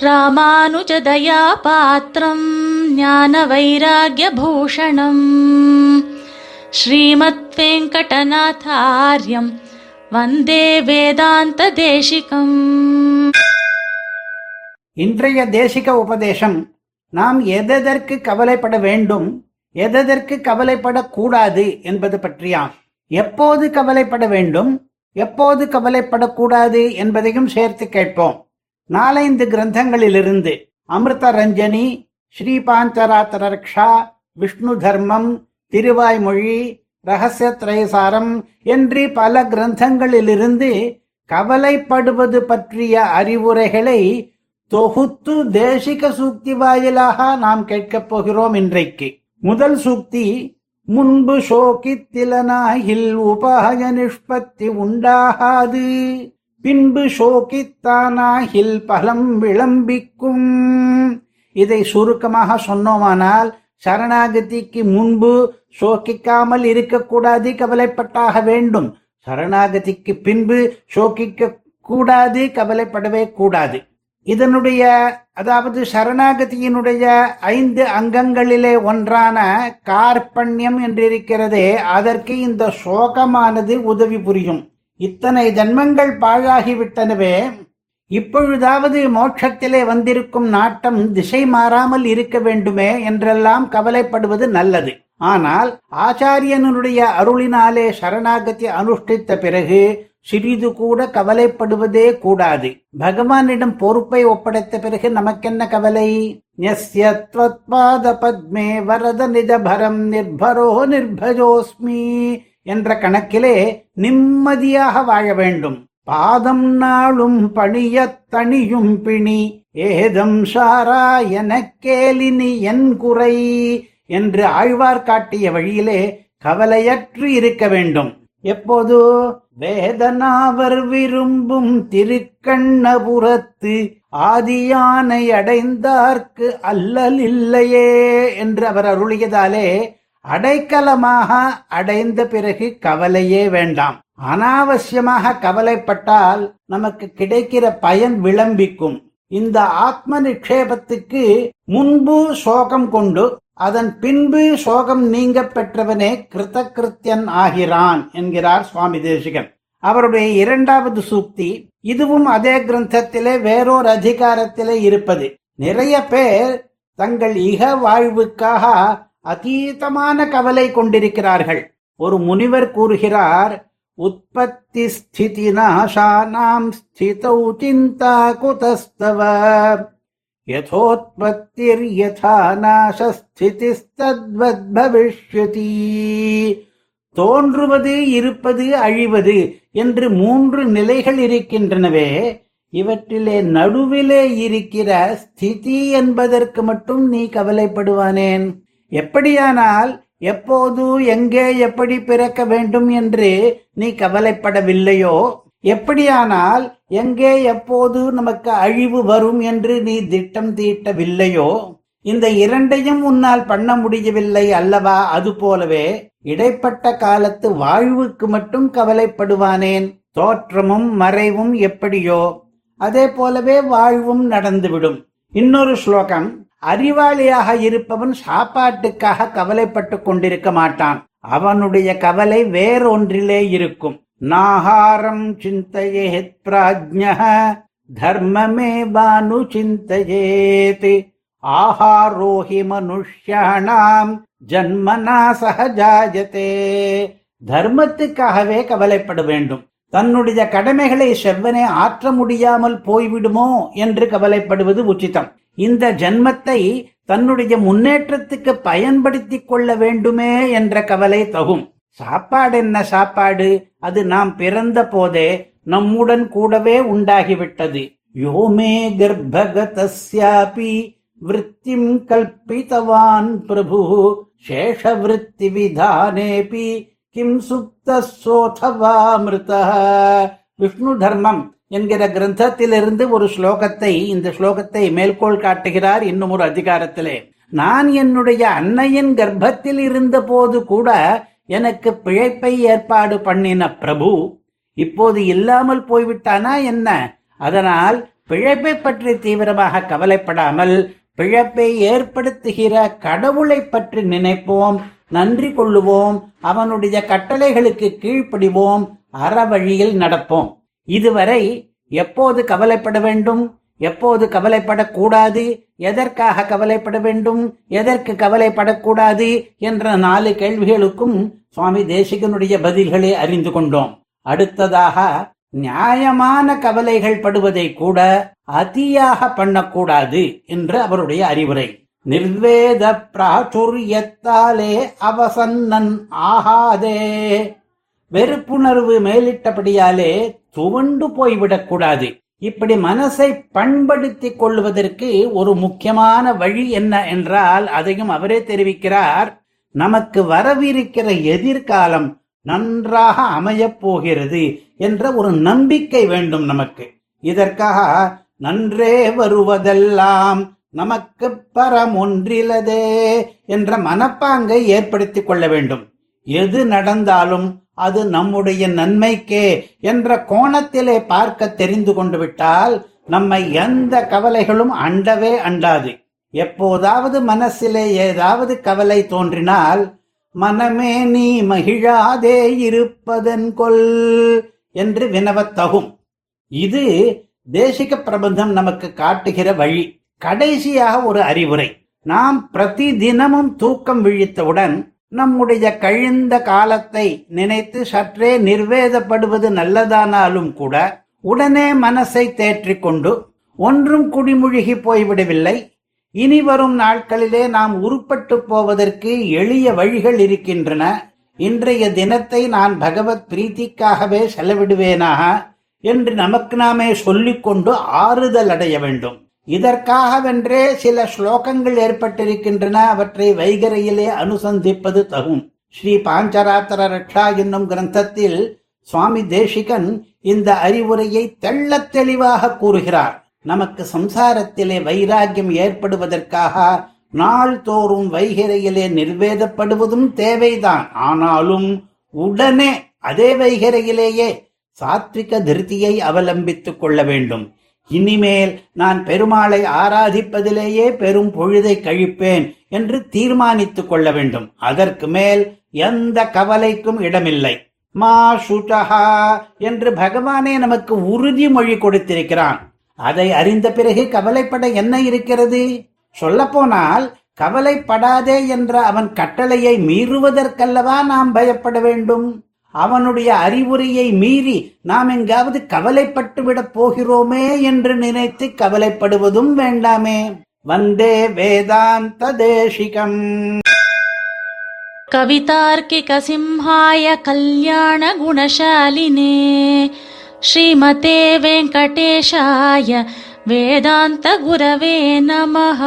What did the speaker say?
ராமானுஜதயா பாத்திரம் ஞான வைராகியபூஷணம் ஸ்ரீமத் வெங்கடநாதாரியம் வந்தே வேதாந்த தேசிகம் இன்றைய தேசிக உபதேசம் நாம் எதெதற்கு கவலைப்பட வேண்டும் எதெதற்கு கவலைப்படக்கூடாது என்பது பற்றியாம். எப்போது கவலைப்பட வேண்டும் எப்போது கவலைப்படக்கூடாது என்பதையும் சேர்த்து கேட்போம். நாலைந்து கிரந்தங்களிலிருந்து அமிர்த ரஞ்சனி ஸ்ரீபாஞ்சராத்திர விஷ்ணு தர்மம் திருவாய்மொழி ரகசிய திரைசாரம் என்று பல கிரந்தங்களிலிருந்து கவலைப்படுவது பற்றிய அறிவுரைகளை தொகுத்து தேசிக சூக்தி வாயிலாக நாம் கேட்கப் போகிறோம் இன்றைக்கு. முதல் சூக்தி முன்பு சோகித்திலனாகில் உபாய நிஷ்பத்தி உண்டாகாது. பின்பு சோகித்தானாகில் பலம் விளம்பிக்கும். இதை சுருக்கமாக சொன்னோமானால் சரணாகதிக்கு முன்பு சோக்கிக்காமல் இருக்கக்கூடாது கவலைப்பட்டாக வேண்டும். சரணாகதிக்கு பின்பு சோக்கிக்க கூடாது கவலைப்படவே கூடாது. இதனுடைய அதாவது சரணாகதியினுடைய ஐந்து அங்கங்களிலே ஒன்றான கார்பண்யம் என்றிருக்கிறதே அதற்கு இந்த சோகமானது உதவி புரியும். இத்தனை ஜன்மங்கள் பாழாகிவிட்டனவே இப்பொழுதாவது மோட்சத்திலே வந்திருக்கும் நாட்டம் திசை மாறாமல் இருக்க வேண்டுமே என்றெல்லாம் கவலைப்படுவது நல்லது. ஆனால் ஆச்சாரியனுடைய அருளினாலே சரணாகதி அனுஷ்டித்த பிறகு சிறிது கூட கவலைப்படுவதே கூடாது. பகவானிடம் பொறுப்பை ஒப்படைத்த பிறகு நமக்கென்ன கவலை? பத்மே வரத நிஜபரம் நிர்பரோ நிர்பஜோஸ்மி. என்ற கணக்கிலே நிம்மதியாக வாழ வேண்டும். பாதம் நாளும் பணியத் தணியும் பிணி ஏதம் சாரா கேலினி என் குறை என்று ஆழ்வார் காட்டிய வழியிலே கவலையற்று இருக்க வேண்டும். எப்போது? வேதனாவர் விரும்பும் திருக்கண்ணபுரத்து ஆதியானை அடைந்தார்க்கு அல்லல் இல்லையே என்று அவர் அருளியதாலே அடைக்கலமாக அடைந்த பிறகு கவலையே வேண்டாம். அனாவசியமாக கவலைப்பட்டால் நமக்கு கிடைக்கிற பயன் விளம்பிக்கும். இந்த ஆத்ம நிக்ஷேபத்துக்கு முன்பு சோகம் கொண்டு அதன் பின்பு சோகம் நீங்க பெற்றவனே கிருத்தகிருத்தியன் ஆகிறான் என்கிறார் சுவாமி தேசிகன். அவருடைய இரண்டாவது சூக்தி இதுவும் அதே கிரந்தத்திலே வேறொரு அதிகாரத்திலே இருப்பது. நிறைய பேர் தங்கள் இக வாழ்வுக்காக அதீதமான கவலை கொண்டிருக்கிறார்கள். ஒரு முனிவர் கூறுகிறார் உற்பத்தி ஸ்திதி நாசானாம் ஸ்திதௌ சிந்தா குதஸ்தவ. யதோத்பத்திர்யதா நாசஸ்திதிஸ்தத்வத் பவிஷ்யதி. தோன்றுவது இருப்பது அழிவது என்று மூன்று நிலைகள் இருக்கின்றனவே. இவற்றிலே நடுவிலே இருக்கிற ஸ்திதி என்பதற்கு மட்டும் நீ கவலைப்படுவானேன். எப்படியானால் எப்போது எங்கே எப்படி பிறக்க வேண்டும் என்று நீ கவலைப்படவில்லையோ? எப்படியானால் எங்கே எப்போது நமக்கு அழிவு வரும் என்று நீ திட்டம் தீட்டவில்லையோ? இந்த இரண்டையும் உன்னால் பண்ண முடியவில்லை அல்லவா? அது போலவே இடைப்பட்ட காலத்து வாழ்வுக்கு மட்டும் கவலைப்படுவானேன். தோற்றமும் மறைவும் எப்படியோ? அதே போலவே வாழ்வும் நடந்துவிடும். இன்னொரு ஸ்லோகம். அறிவாளியாக இருப்பவன் சாப்பாட்டுக்காக கவலைப்பட்டு கொண்டிருக்க மாட்டான். அவனுடைய கவலை வேறொன்றிலே இருக்கும். நாகாரம் சிந்தையேத் தர்மமே பானு சிந்தையேத். ஆஹாரோஹி மனுஷ்யானாம் ஜன்மனா சகஜாயதே. தர்மத்துக்காகவே கவலைப்பட வேண்டும். தன்னுடைய கடமைகளை செவ்வனே ஆற்ற முடியாமல் போய்விடுமோ என்று கவலைப்படுவது உச்சிதம். இந்த ஜன்மத்தை தன்னுடைய முன்னேற்றத்துக்கு பயன்படுத்தி கொள்ள வேண்டுமே என்ற கவலை தகும். சாப்பாடு என்ன சாப்பாடு? அது நாம் பிறந்த போதே நம்முடன் கூடவே உண்டாகிவிட்டது. யோமே கர்ப்பகதஸ்யாபி விருத்திம் கல்பித்தவான் பிரபு. சேஷ விருத்தி விதானேபி கிம் சுப்த சோதவாமிருத விஷ்ணு தர்மம் என்கிற கிரந்தத்திலிருந்து ஒரு ஸ்லோகத்தை இந்த ஸ்லோகத்தை மேற்கோள் காட்டுகிறார் இன்னும் ஒரு அதிகாரத்திலே. நான் என்னுடைய அன்னையின் கர்ப்பத்தில் இருந்த போது கூட எனக்கு பிழைப்பை ஏற்பாடு பண்ணின பிரபு இப்போது இல்லாமல் போய்விட்டானா என்ன? அதனால் பிழைப்பை பற்றி தீவிரமாக கவலைப்படாமல் பிழைப்பை ஏற்படுத்துகிற கடவுளை பற்றி நினைப்போம் நன்றி கொள்ளுவோம் அவனுடைய கட்டளைகளுக்கு கீழ்ப்படிவோம் அறவழியில் நடப்போம். இதுவரை எப்போது கவலைப்பட வேண்டும்? எப்போது கவலைப்படக்கூடாது? எதற்காக கவலைப்பட வேண்டும்? எதற்கு கவலைப்படக்கூடாது? என்ற நாலு கேள்விகளுக்கும் சுவாமி தேசிகனுடைய பதில்களை அறிந்து கொண்டோம். அடுத்ததாக நியாயமான கவலைகள் படுவதை கூட அதியாக பண்ணக்கூடாது என்று அவருடைய அறிவுரை. நிர்வேத பிராச்சுரியத்தாலே அவசன்னன் ஆகாதே. வெறுப்புணர்வு மேலிட்டபடியாலே துவண்டு போய்விடக்கூடாது. இப்படி மனசை பண்படுத்திக் கொள்வதற்கு ஒரு முக்கியமான வழி என்ன என்றால் அதையும் அவரே தெரிவிக்கிறார். நமக்கு வரவிருக்கிற எதிர்காலம் நன்றாக அமையப் போகிறது என்ற ஒரு நம்பிக்கை வேண்டும் நமக்கு. இதற்காக நன்றே வருவதெல்லாம் நமக்கு பரம் ஒன்றிலதே என்ற மனப்பாங்கை ஏற்படுத்திக் கொள்ள வேண்டும். எது நடந்தாலும் அது நம்முடைய நன்மைக்கே என்ற கோணத்திலே பார்க்க தெரிந்து கொண்டு விட்டால் நம்மை எந்த கவலைகளும் அண்டவே அண்டாது. எப்போதாவது மனசிலே ஏதாவது கவலை தோன்றினால் மனமே நீ மகிழாதே இருப்பதன் கொல் என்று வினவத்தகும் இது தேசிக பிரபந்தம் நமக்கு காட்டுகிற வழி. கடைசியாக ஒரு அறிவுரை. நாம் பிரதி தினமும் தூக்கம் விழித்தவுடன் நம்முடைய கழிந்த காலத்தை நினைத்து சற்றே நிர்வேதப்படுவது நல்லதானாலும் கூட உடனே மனசை தேற்றிக்கொண்டு ஒன்றும் குடிமுழுகி போய்விடவில்லை. இனி வரும் நாட்களிலே நாம் உருப்பட்டு போவதற்கு எளிய வழிகள் இருக்கின்றன. இன்றைய தினத்தை நான் பகவத் பிரீத்திக்காகவே செலவிடுவேனாக என்று நமக்கு நாமே சொல்லிக்கொண்டு ஆறுதல் அடைய வேண்டும். இதற்காகவென்றே சில ஸ்லோகங்கள் ஏற்பட்டிருக்கின்றன. அவற்றை வைகரையிலே அனுசந்திப்பது தகும். ஸ்ரீ பாஞ்சராத்திர ரக்ஷா என்னும் கிரந்தத்தில் சுவாமி தேசிகன் இந்த அறிவுரையை தெள்ளத் தெளிவாக கூறுகிறார். நமக்கு சம்சாரத்திலே வைராக்கியம் ஏற்படுவதற்காக நாள்தோறும் வைகரையிலே நிர்வேதப்படுவதும் தேவைதான். ஆனாலும் உடனே அதே வைகரையிலேயே சாத்விக திருத்தியை அவலம்பித்துக் கொள்ள வேண்டும். இனிமேல் நான் பெருமாளை ஆராதிப்பதிலேயே பெரும் பொழுதை கழிப்பேன் என்று தீர்மானித்துக் கொள்ள வேண்டும். அதற்கு மேல் எந்த கவலைக்கும் இடமில்லை. மா சுட்டஹா என்று பகவானே நமக்கு உறுதிமொழி கொடுத்திருக்கிறான். அதை அறிந்த பிறகு கவலைப்பட என்ன இருக்கிறது? சொல்லப்போனால் கவலைப்படாதே என்ற அவன் கட்டளையை மீறுவதற்கல்லவா நாம் பயப்பட வேண்டும்? அவனுடைய அறிவுரையை மீறி நாம் எங்காவது கவலைப்பட்டு விடப் போகிறோமே என்று நினைத்து கவலைப்படுவதும் வேண்டாமே வந்தே வேதாந்த தேசிகம் कवितार्किकसिंहाय कल्याणगुणशालिने श्रीमते वेङ्कटेशाय वेदान्तगुरवे नमः